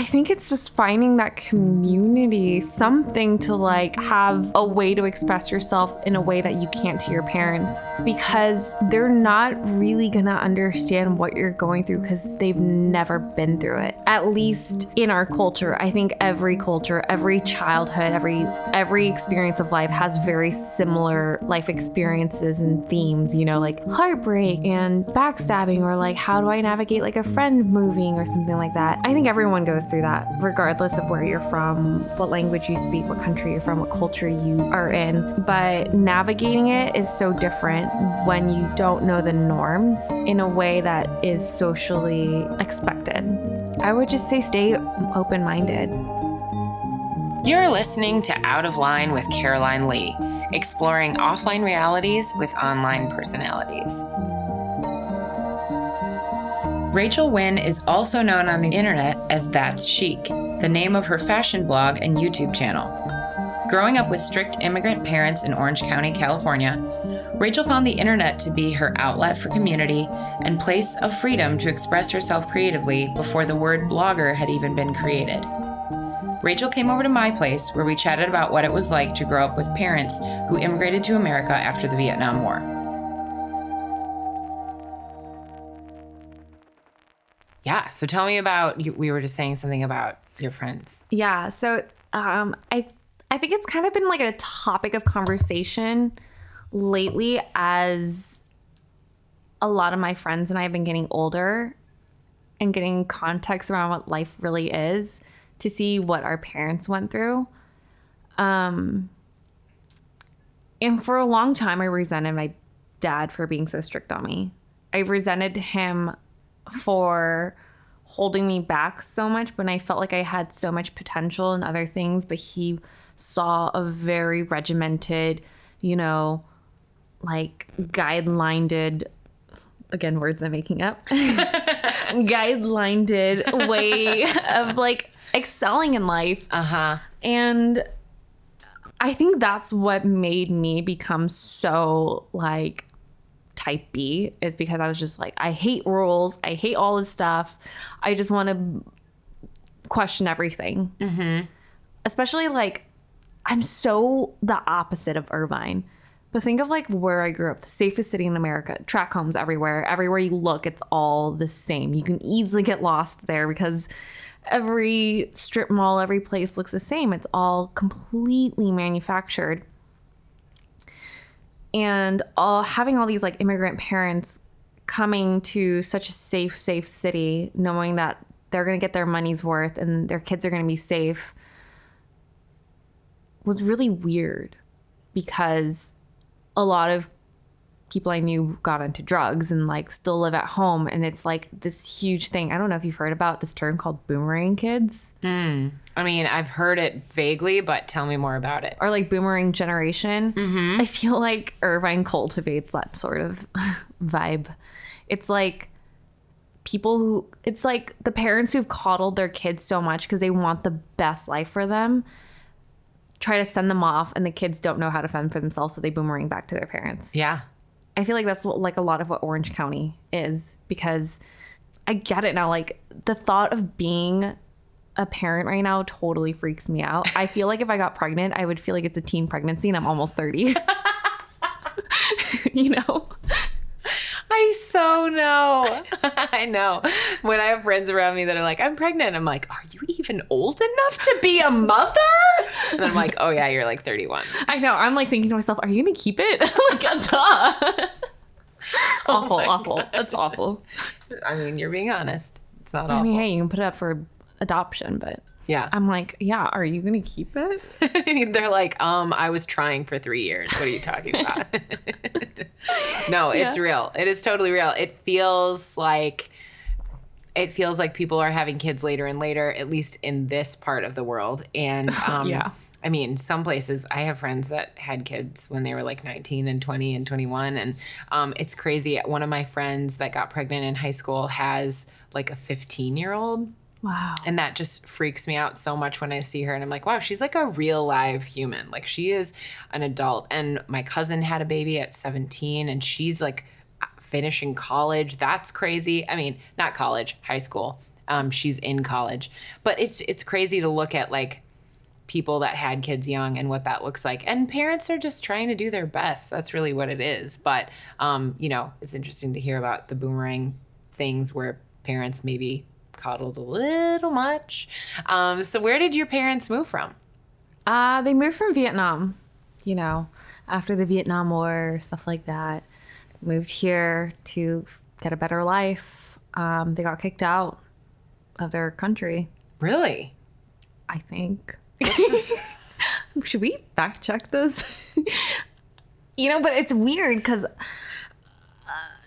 I think it's just finding that community, something to like have a way to express yourself in a way that you can't to your parents because they're not really gonna understand what you're going through because they've never been through it. At least in our culture, I think every culture, every childhood, every every experience of life has very similar life experiences and themes, you know, like heartbreak and backstabbing or like how do I navigate like a friend moving or something like that. I think everyone goes through that, regardless of where you're from, what language you speak, what country you're from, what culture you are in. But navigating it is so different when you don't know the norms in a way that is socially expected. I would just say stay open minded. You're listening to Out of Line with Caroline Lee, exploring offline realities with online personalities. Rachel Nguyen is also known on the internet as That's Chic, the name of her fashion blog and YouTube channel. Growing up with strict immigrant parents in Orange County, California, Rachel found the internet to be her outlet for community and place of freedom to express herself creatively before the word blogger had even been created. Rachel came over to my place where we chatted about what it was like to grow up with parents who immigrated to America after the Vietnam War. Yeah. So tell me about we were just saying something about your friends. Yeah. So um, I I think it's kind of been like a topic of conversation lately as a lot of my friends and I have been getting older and getting context around what life really is to see what our parents went through. Um, and for a long time, I resented my dad for being so strict on me. I resented him for holding me back so much when I felt like I had so much potential in other things, but he saw a very regimented, you know, like guidelined again words I'm making up guidelined way of like excelling in life. Uh-huh. And I think that's what made me become so like type B is because I was just like, I hate rules. I hate all this stuff. I just want to question everything. Mm-hmm. Especially like, I'm so the opposite of Irvine. But think of like where I grew up, the safest city in America, track homes everywhere. Everywhere you look, it's all the same. You can easily get lost there because every strip mall, every place looks the same. It's all completely manufactured and all having all these like immigrant parents coming to such a safe safe city knowing that they're going to get their money's worth and their kids are going to be safe was really weird because a lot of people I knew got into drugs and like still live at home. And it's like this huge thing. I don't know if you've heard about this term called boomerang kids. Mm. I mean, I've heard it vaguely, but tell me more about it. Or like boomerang generation. Mm-hmm. I feel like Irvine cultivates that sort of vibe. It's like people who, it's like the parents who've coddled their kids so much because they want the best life for them try to send them off and the kids don't know how to fend for themselves so they boomerang back to their parents Yeah. I feel like that's what, like a lot of what Orange County is because I get it now. Like the thought of being a parent right now totally freaks me out. I feel like if I got pregnant, I would feel like it's a teen pregnancy and I'm almost 30. you know? I so know. I know. When I have friends around me that are like, I'm pregnant, I'm like, are you even old enough to be a mother? And I'm like, oh yeah, you're like 31. I know. I'm like thinking to myself, are you going to keep it? like, duh. awful, oh my awful. God. That's awful. I mean, you're being honest. It's not I awful. mean, hey, you can put it up for adoption, but yeah. I'm like, yeah, are you going to keep it? They're like, um, I was trying for three years. What are you talking about? no, it's Yeah. real. It is totally real. It feels like it feels like people are having kids later and later, at least in this part of the world. And um, Yeah. I mean, some places I have friends that had kids when they were like 19 and 20 and 21. And um, it's crazy. One of my friends that got pregnant in high school has like a 15 year old Wow. and that just freaks me out so much when I see her. And I'm like, wow, she's like a real live human. Like she is an adult. And my cousin had a baby at 17 and she's like finishing college. That's crazy. I mean, not college, high school. Um, she's in college, but it's it's crazy to look at like people that had kids young and what that looks like. And parents are just trying to do their best. That's really what it is. But um, you know, it's interesting to hear about the boomerang things where parents maybe coddled a little much. Um, so where did your parents move from? Uh, they moved from Vietnam, you know, after the Vietnam War, stuff like that. Moved here to get a better life. Um, they got kicked out of their country, Really? I think. Should we fact check this? you know, but it's weird because, uh,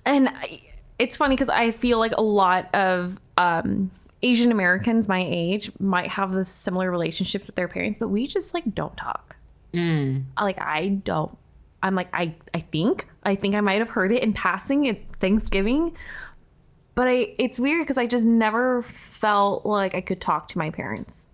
and I, it's funny because I feel like a lot of um, Asian Americans my age might have this similar relationship with their parents, but we just like don't talk. Like I don't. I'm like I. I think. I think I might have heard it in passing at Thanksgiving, but I. It's weird because I just never felt like I could talk to my parents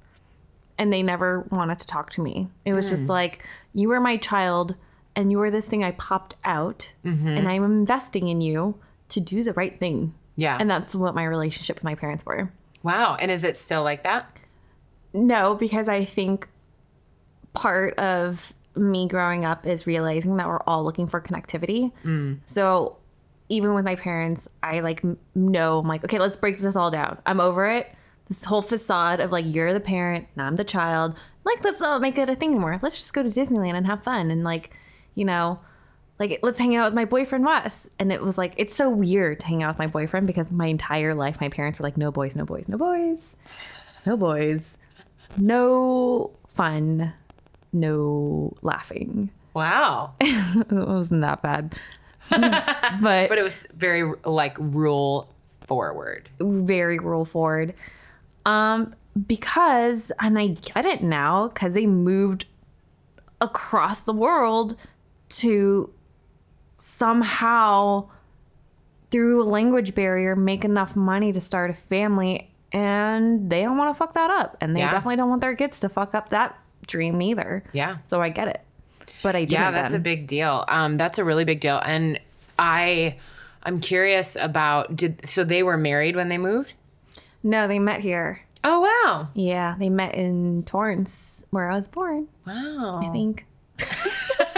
and they never wanted to talk to me. It was Hmm. just like, you were my child and you were this thing I popped out Mm-hmm. and I'm investing in you to do the right thing. Yeah. And that's what my relationship with my parents were. wow. And is it still like that? No, because I think part of me growing up is realizing that we're all looking for connectivity. Mm. So even with my parents, I like know I'm like, okay, let's break this all down. I'm over it. This whole facade of like you're the parent and I'm the child. Like let's not make it a thing anymore. Let's just go to Disneyland and have fun and like, you know, like let's hang out with my boyfriend Wes. And it was like it's so weird to hang out with my boyfriend because my entire life my parents were like, no boys, no boys, no boys, no boys, no fun, no laughing. Wow. it wasn't that bad. but, but it was very like rule forward. very rule forward. Um, because, and I get it now, because they moved across the world to somehow, through a language barrier, make enough money to start a family. And they don't want to fuck that up. And they Yeah. definitely don't want their kids to fuck up that dream either. Yeah. So I get it. But I Yeah, that's then. a big deal. Um, that's a really big deal. And I I'm curious about did so they were married when they moved? No, they met here. Oh wow. Yeah, they met in Torrance, where I was born. Wow. I think.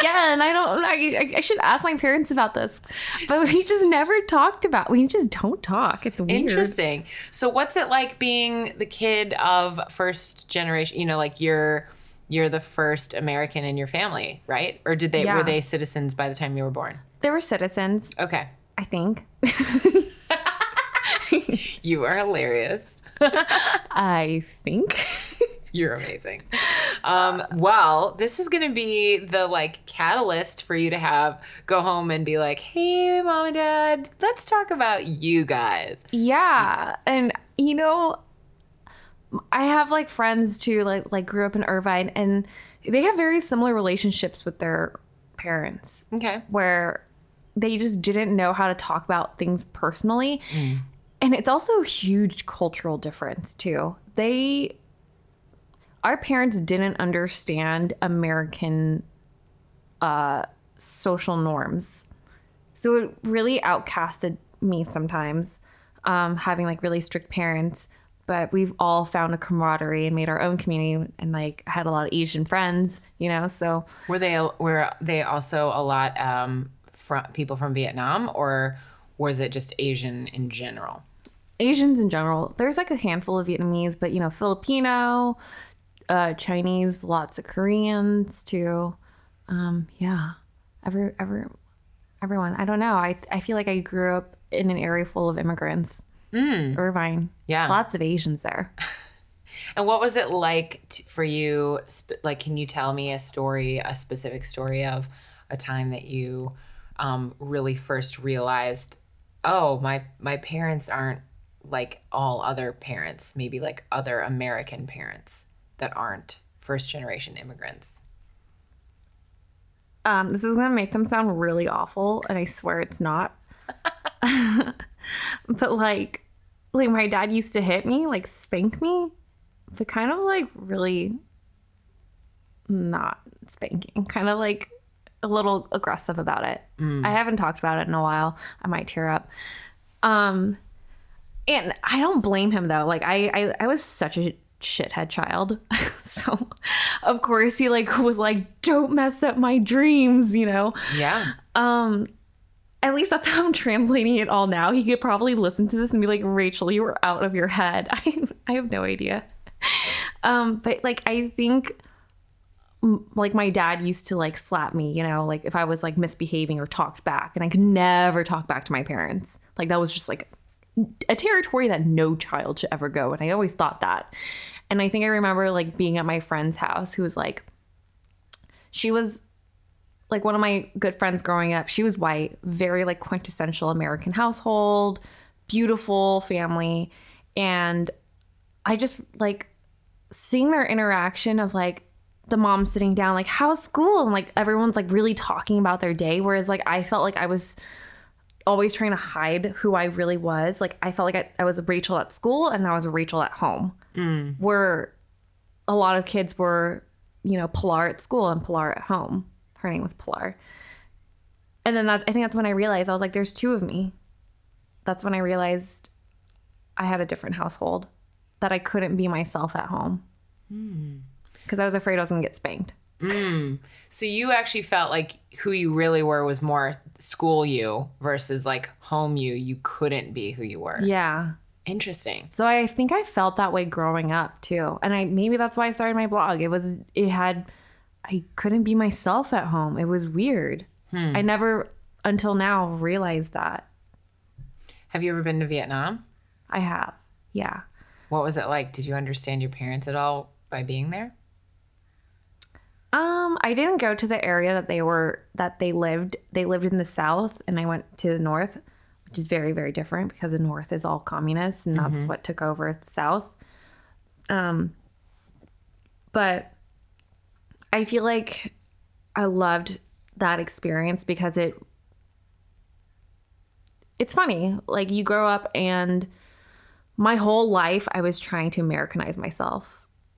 Again, I don't. I, I should ask my parents about this, but we just never talked about. We just don't talk. It's weird. Interesting. So what's it like being the kid of first generation, you know, like you're you're the first American in your family, right? Or did they Yeah. were they citizens by the time you were born? They were citizens, Okay. I think. You are hilarious. I think. You're amazing. Um, well, this is going to be the like catalyst for you to have go home and be like, "Hey, mom and dad, let's talk about you guys." yeah, and you know, I have like friends too, like like grew up in Irvine, and they have very similar relationships with their parents. Okay. where they just didn't know how to talk about things personally. And it's also a huge cultural difference, too. They, our parents didn't understand American uh, social norms. So it really outcasted me sometimes, um, having like really strict parents. But we've all found a camaraderie and made our own community, and like had a lot of Asian friends, you know. So Were they were they also a lot um, from people from Vietnam, or was it just Asian in general? Asians in general. There's like a handful of Vietnamese, but you know, Filipino, uh, Chinese, lots of Koreans too. Um, yeah, every every everyone. I don't know. I I feel like I grew up in an area full of immigrants. Mm. Irvine. Yeah. lots of Asians there. And what was it like t- for you? Sp- like, can you tell me a story, a specific story of a time that you um, really first realized, oh, my my parents aren't like all other parents, maybe like other American parents that aren't first generation immigrants. Um, this is gonna make them sound really awful, and I swear it's not. but like, like my dad used to hit me, like spank me, but kind of like really not spanking, kind of like a little aggressive about it. I haven't talked about it in a while. I might tear up. Um, and I don't blame him though. Like I, I, I was such a shithead child, so of course he like was like, "Don't mess up my dreams," you know. Yeah. Um, at least that's how I'm translating it all now. He could probably listen to this and be like, "Rachel, you were out of your head." I, I have no idea. Um, but like I think like my dad used to like slap me, you know, like if I was like misbehaving or talked back, and I could never talk back to my parents. Like that was just like a territory that no child should ever go. And I always thought that. And I think I remember like being at my friend's house who was like, she was like one of my good friends growing up. She was white, very like quintessential American household, beautiful family. And I just like seeing their interaction of like the mom sitting down, like, how's school? And like everyone's like really talking about their day. Whereas like I felt like I was always trying to hide who I really was. Like I felt like I, I was Rachel at school and I was Rachel at home. Mm. Where a lot of kids were, you know, Pilar at school and Pilar at home. Her name was Pilar. And then that, I think that's when I realized I was like, there's two of me. That's when I realized I had a different household, that I couldn't be myself at home. Hmm. Because I was afraid I was going to get spanked. Hmm. So you actually felt like who you really were was more school you versus like home you. You couldn't be who you were. Yeah. Interesting. So I think I felt that way growing up too. And I maybe that's why I started my blog. It was it had I couldn't be myself at home. It was weird. Hmm. I never until now realized that. Have you ever been to Vietnam? I have. Yeah. What was it like? Did you understand your parents at all by being there? Um, I didn't go to the area that they were that they lived. They lived in the south and I went to the north, which is very very different because the north is all communist and that's what took over the south. Um but I feel like I loved that experience because it it's funny. Like you grow up and my whole life I was trying to Americanize myself.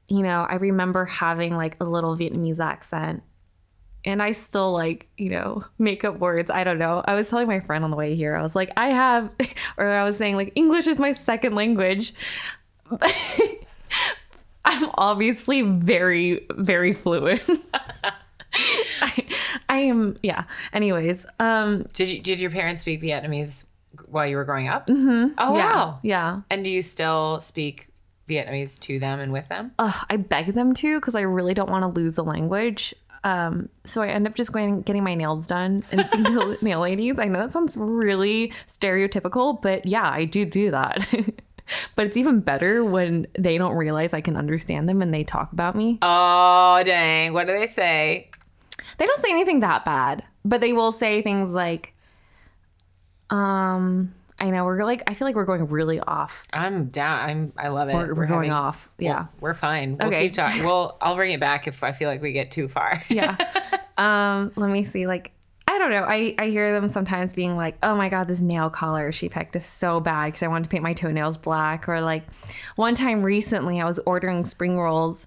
You know, I remember having like a little Vietnamese accent. And I still like, you know, make up words. I don't know. I was telling my friend on the way here, I was like, I have, or I was saying, like, English is my second language. I'm obviously very, very fluent. I, I am, yeah. Anyways, um, Did you did your parents speak Vietnamese while you were growing up? Mm-hmm. Oh yeah, wow. yeah. And do you still speak Vietnamese to them and with them? Ugh, I beg them to because I really don't want to lose the language. Um, so I end up just going getting my nails done and speaking to nail ladies. I know that sounds really stereotypical, but yeah, I do do that. but it's even better when they don't realize I can understand them and they talk about me. Oh dang! What do they say? They don't say anything that bad, but they will say things like, um, I know we're like, I feel like we're going really off. I'm down. I'm. I love it. We're, we're going having- off. Well, Yeah. we're fine. We'll Okay. keep talking. Well, I'll bring it back if I feel like we get too far. yeah um let me see like i don't know i i hear them sometimes being like oh my god this nail color she picked is so bad because i wanted to paint my toenails black or like one time recently i was ordering spring rolls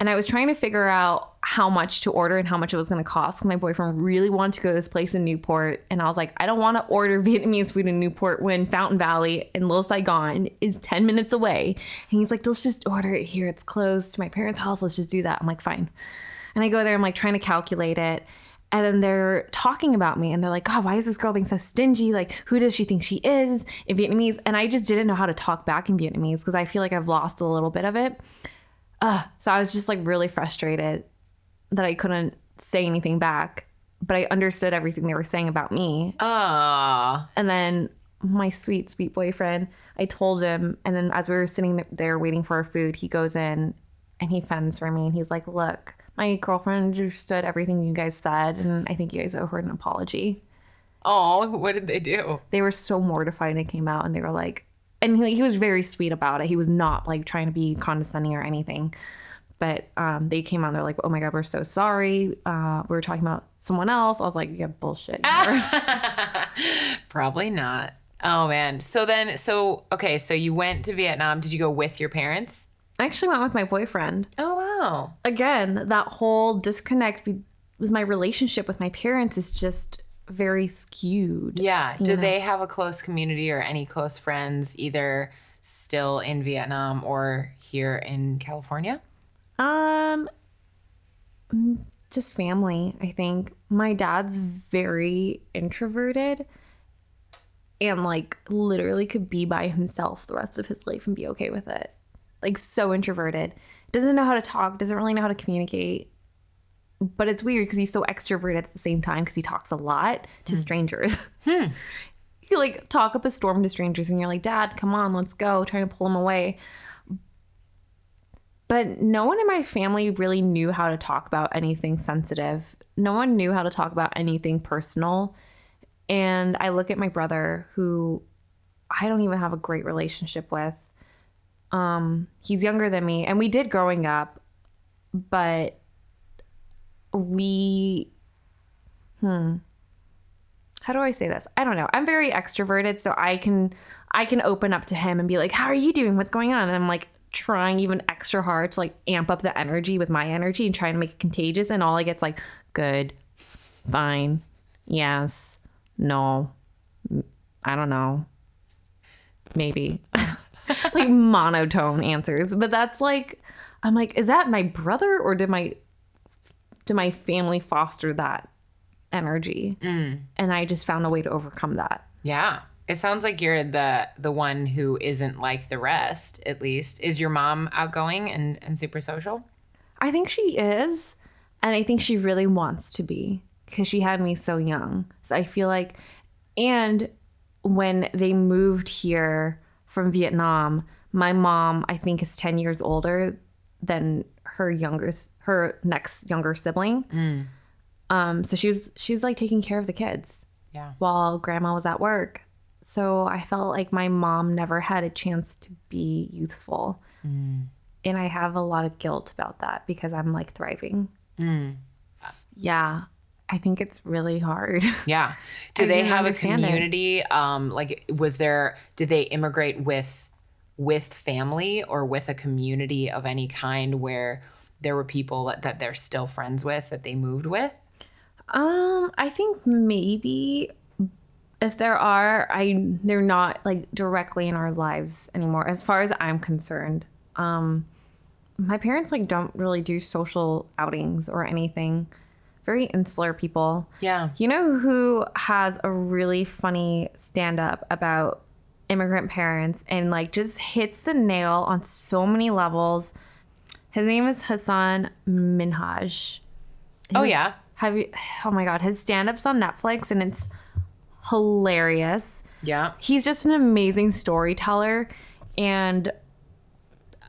and i was trying to figure out how much to order and how much it was going to cost. my boyfriend really wanted to go to this place in newport and i was like i don't want to order vietnamese food in newport when fountain valley and little saigon is 10 minutes away and he's like let's just order it here it's close to my parents house let's just do that i'm like fine and I go there, I'm like trying to calculate it. And then they're talking about me and they're like, God, why is this girl being so stingy? Like, who does she think she is in Vietnamese? And I just didn't know how to talk back in Vietnamese because I feel like I've lost a little bit of it. Uh, so I was just like really frustrated that I couldn't say anything back, but I understood everything they were saying about me. Ah. And then my sweet, sweet boyfriend, I told him. And then as we were sitting there waiting for our food, he goes in and he fends for me. And he's like, Look, my girlfriend understood everything you guys said. And I think you guys owe her an apology. Oh, what did they do? They were so mortified when it came out. And they were like, and he, he was very sweet about it. He was not like trying to be condescending or anything. But um, they came on. they're like, oh my God, we're so sorry. Uh, we were talking about someone else. I was like, yeah, bullshit. Probably not. Oh man. So then, so okay. So you went to Vietnam. Did you go with your parents? I actually went with my boyfriend. Oh wow. again, that whole disconnect with my relationship with my parents is just very skewed. Yeah. Do know? they have a close community or any close friends, either still in Vietnam or here in California? Um, just family. I think my dad's very introverted, and like literally could be by himself the rest of his life and be okay with it. Like so introverted, doesn't know how to talk, doesn't really know how to communicate. But it's weird because he's so extroverted at the same time because he talks a lot to strangers. you like talk up a storm to strangers and you're like, Dad, come on, let's go, trying to pull him away. But no one in my family really knew how to talk about anything sensitive. No one knew how to talk about anything personal. And I look at my brother, who I don't even have a great relationship with. Um, he's younger than me, and we did growing up, but we, hmm, how do I say this? I don't know. I'm very extroverted, so I can I can open up to him and be like, "How are you doing? What's going on?" And I'm like trying even extra hard to like amp up the energy with my energy and trying to make it contagious, and all I get's like, "Good, fine, yes, no, I don't know, maybe." like monotone answers, but that's like I'm like, is that my brother or did my did my family foster that energy? Mm. And I just found a way to overcome that. Yeah. It sounds like you're the the one who isn't like the rest, at least. Is your mom outgoing and, and super social? I think she is, and I think she really wants to be because she had me so young. So I feel like, and when they moved here from Vietnam, my mom I think is ten years older than her younger her next younger sibling. Um, so she was she was like taking care of the kids Yeah. while grandma was at work. So I felt like my mom never had a chance to be youthful. And I have a lot of guilt about that because I'm like thriving. Yeah. I think it's really hard. Yeah. Do they have a understand it. community? Um, like was there did they immigrate with with family or with a community of any kind where there were people that, that they're still friends with that they moved with? um, I think maybe if there are, I they're not like directly in our lives anymore as far as I'm concerned. Um my parents like don't really do social outings or anything. Very insular people. Yeah. You know who has a really funny stand up about immigrant parents and like just hits the nail on so many levels? His name is Hasan Minhaj. Oh yeah. Have you? Oh my God. His stand up's on Netflix and it's hilarious. Yeah. He's just an amazing storyteller and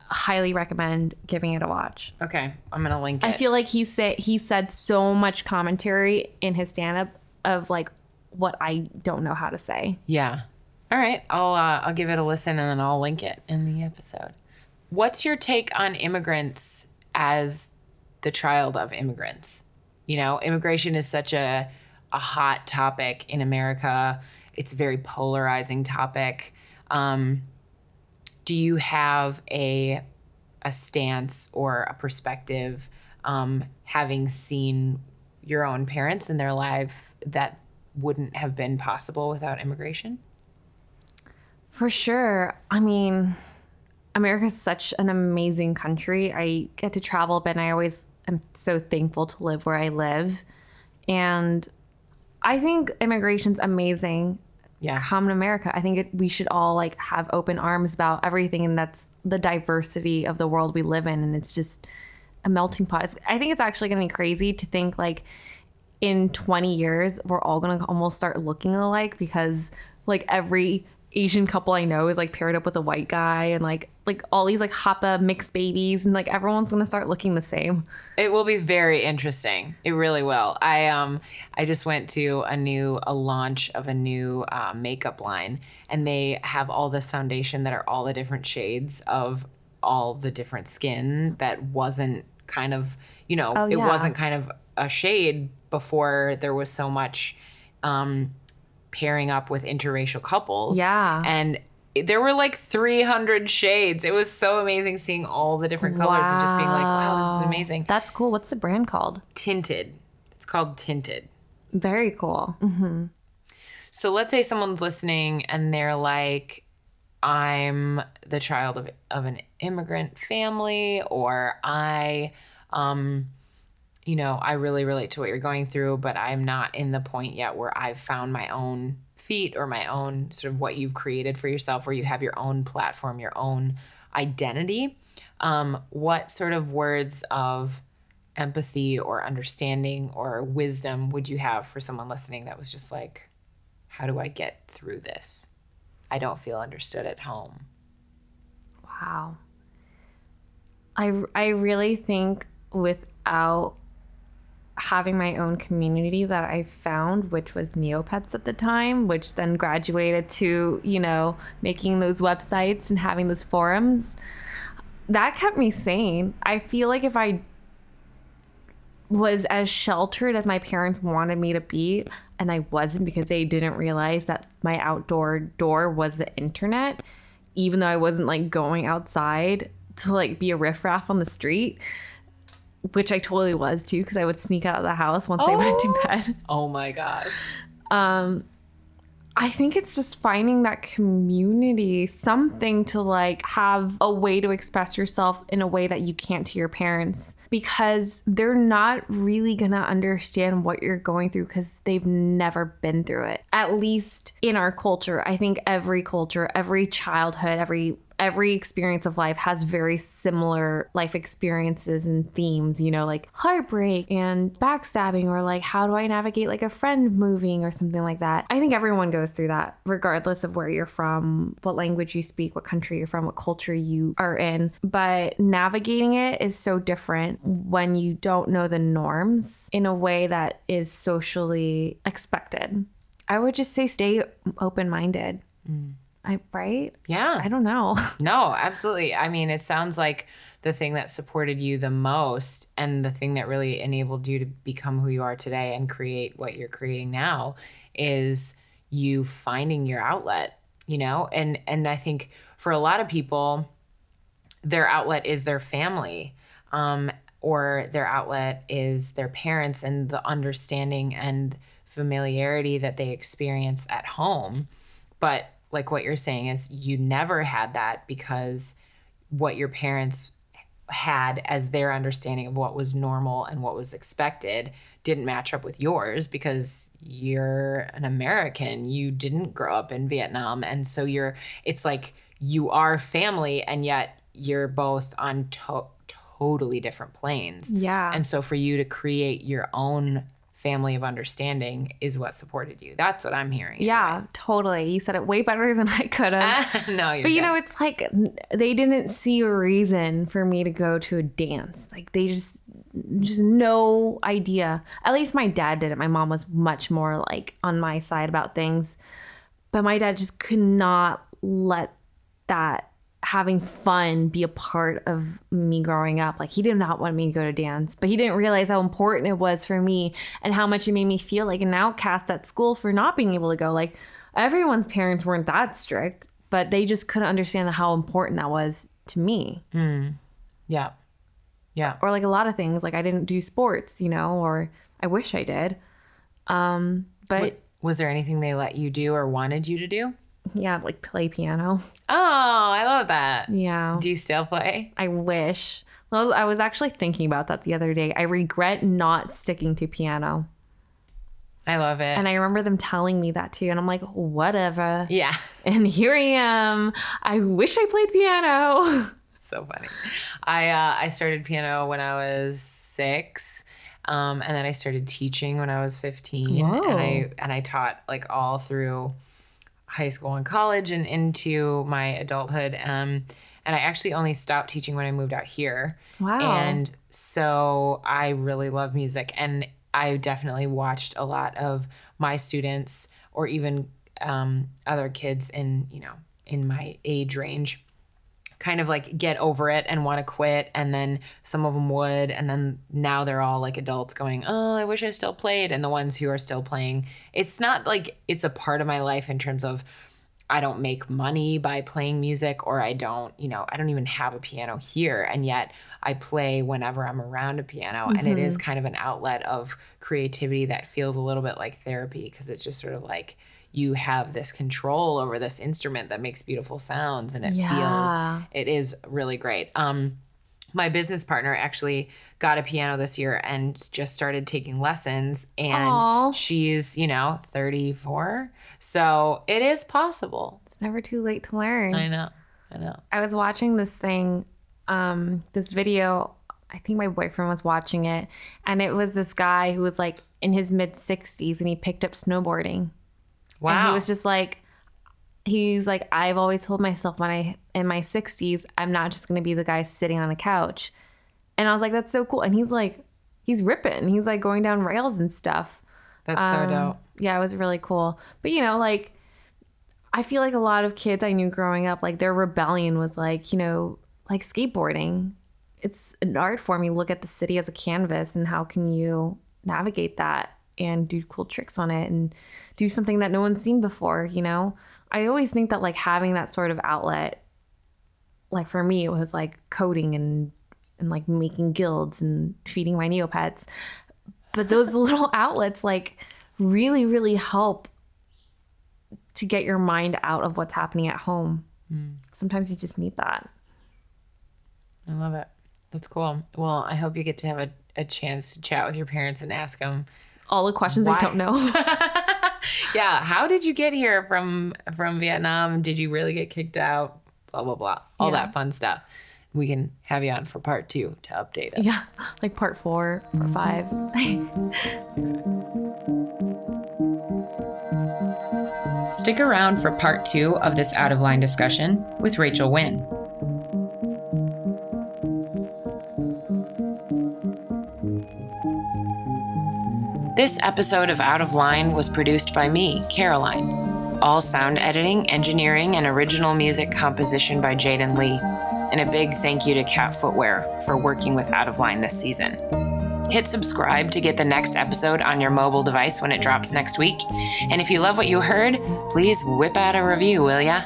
highly recommend giving it a watch. Okay. I'm gonna link it. I feel like he said he said so much commentary in his stand up of like what I don't know how to say. Yeah. All right. I'll uh, I'll give it a listen and then I'll link it in the episode. What's your take on immigrants as the child of immigrants? You know, immigration is such a a hot topic in America. It's a very polarizing topic. Um, do you have a a stance or a perspective, um, having seen your own parents in their life that wouldn't have been possible without immigration? For sure. I mean, America's such an amazing country. I get to travel, but I always am so thankful to live where I live. And I think immigration's amazing. Yeah. Come to America. I think it, we should all like have open arms about everything, and that's the diversity of the world we live in. And it's just a melting pot. It's, I think it's actually going to be crazy to think like in 20 years we're all going to almost start looking alike because like every Asian couple I know is like paired up with a white guy and like like all these like hapa mixed babies and like everyone's to start looking the same. It will be very interesting. It really will. I um I just went to a new a launch of a new uh, makeup line, and they have all this foundation that are all the different shades of all the different skin that wasn't kind of you know Oh, it yeah. wasn't kind of a shade before there was so much um pairing up with interracial couples. Yeah. and. There were like 300 shades. It was so amazing seeing all the different colors and just being like, wow, this is amazing That's cool. What's the brand called? tinted. It's called tinted. Very cool. Mm-hmm. So let's say someone's listening and they're like, I'm the child of, of an immigrant family, or I, um, you know, I really relate to what you're going through, but I'm not in the point yet where I've found my own feet or my own sort of what you've created for yourself, where you have your own platform, your own identity. Um, what sort of words of empathy or understanding or wisdom would you have for someone listening that was just like, how do I get through this? I don't feel understood at home. Wow. I, I really think without having my own community that I found, which was Neopets at the time, which then graduated to, you know, making those websites and having those forums, that kept me sane. I feel like if I was as sheltered as my parents wanted me to be, and I wasn't because they didn't realize that my outdoor door was the internet, even though I wasn't like going outside to like be a riffraff on the street, which I totally was too, because I would sneak out of the house once oh. I went to bed. Oh my God. Um, I think it's just finding that community, something to like have a way to express yourself in a way that you can't to your parents because they're not really gonna understand what you're going through because they've never been through it. At least in our culture, I think every culture, every childhood, every every experience of life has very similar life experiences and themes, you know, like heartbreak and backstabbing, or like how do I navigate like a friend moving or something like that. I think everyone goes through that, regardless of where you're from, what language you speak, what country you're from, what culture you are in. But navigating it is so different when you don't know the norms in a way that is socially expected. I would just say stay open minded. Mm. I right? Yeah. I don't know. no, absolutely. I mean, it sounds like the thing that supported you the most and the thing that really enabled you to become who you are today and create what you're creating now is you finding your outlet, you know? And and I think for a lot of people their outlet is their family. Um, or their outlet is their parents and the understanding and familiarity that they experience at home. But like what you're saying is you never had that because what your parents had as their understanding of what was normal and what was expected didn't match up with yours because you're an American. You didn't grow up in Vietnam. And so you're, it's like you are family and yet you're both on to- totally different planes. Yeah. And so for you to create your own family of understanding is what supported you. That's what I'm hearing. Yeah, anyway. totally. You said it way better than I could have. no, but you good. know, it's like they didn't see a reason for me to go to a dance. Like they just, just no idea. At least my dad did it. My mom was much more like on my side about things, but my dad just could not let that having fun be a part of me growing up. Like he did not want me to go to dance, but he didn't realize how important it was for me and how much it made me feel like an outcast at school for not being able to go. Like everyone's parents weren't that strict, but they just couldn't understand how important that was to me. Mm. Yeah. Yeah. Or like a lot of things, like I didn't do sports, you know, or I wish I did. Um, but what, was there anything they let you do or wanted you to do? Yeah, like play piano. Oh, I love that. Yeah. Do you still play? I wish. Well, I was actually thinking about that the other day. I regret not sticking to piano. I love it. And I remember them telling me that too. And I'm like, whatever. Yeah. And here I am. I wish I played piano. so funny. I uh, I started piano when I was six. Um, and then I started teaching when I was 15. Whoa. And I and I taught like all through high school and college and into my adulthood. Um, and I actually only stopped teaching when I moved out here. Wow. And so I really love music. And I definitely watched a lot of my students or even um, other kids in, you know, in my age range kind of like get over it and want to quit and then some of them would and then now they're all like adults going oh i wish i still played and the ones who are still playing it's not like it's a part of my life in terms of I don't make money by playing music or I don't, you know, I don't even have a piano here. And yet I play whenever I'm around a piano. And it is kind of an outlet of creativity that feels a little bit like therapy because it's just sort of like you have this control over this instrument that makes beautiful sounds and it Yeah. feels, it is really great. Um, my business partner actually got a piano this year and just started taking lessons and Aw. she's you know 34 so it is possible It's never too late to learn. i know i know I was watching this thing, um, this video. I think my boyfriend was watching it, and it was this guy who was like in his mid 60s and he picked up snowboarding. wow And he was just like, he's like, I've always told myself when I in my 60s, I'm not just gonna be the guy sitting on a couch. And I was like, that's so cool. And he's like, he's ripping. He's like going down rails and stuff. that's Um, so dope Yeah, it was really cool. But you know, like I feel like a lot of kids I knew growing up, like their rebellion was like, you know, like skateboarding. It's an art form. You look at the city as a canvas and how can you navigate that and do cool tricks on it and do something that no one's seen before, you know? I always think that like having that sort of outlet, like for me, it was like coding and and like making guilds and feeding my Neopets. But those little outlets like really really help to get your mind out of what's happening at home. Hmm. Sometimes you just need that. I love it. That's cool. Well i hope you get to have a, a chance to chat with your parents and ask them all the questions Why? i don't know yeah how did you get here from from vietnam? Did you really get kicked out? Blah blah blah. All Yeah. that fun stuff. We can have you on for part two to update us. Yeah like part four or five. Stick around for part two of this out of line discussion with Rachel Nguyen. This episode of Out of Line was produced by me, Caroline. All sound editing, engineering, and original music composition by Jaden Lee. And a big thank you to Cat Footwear for working with Out of Line this season. Hit subscribe to get the next episode on your mobile device when it drops next week. And if you love what you heard, please whip out a review, will ya?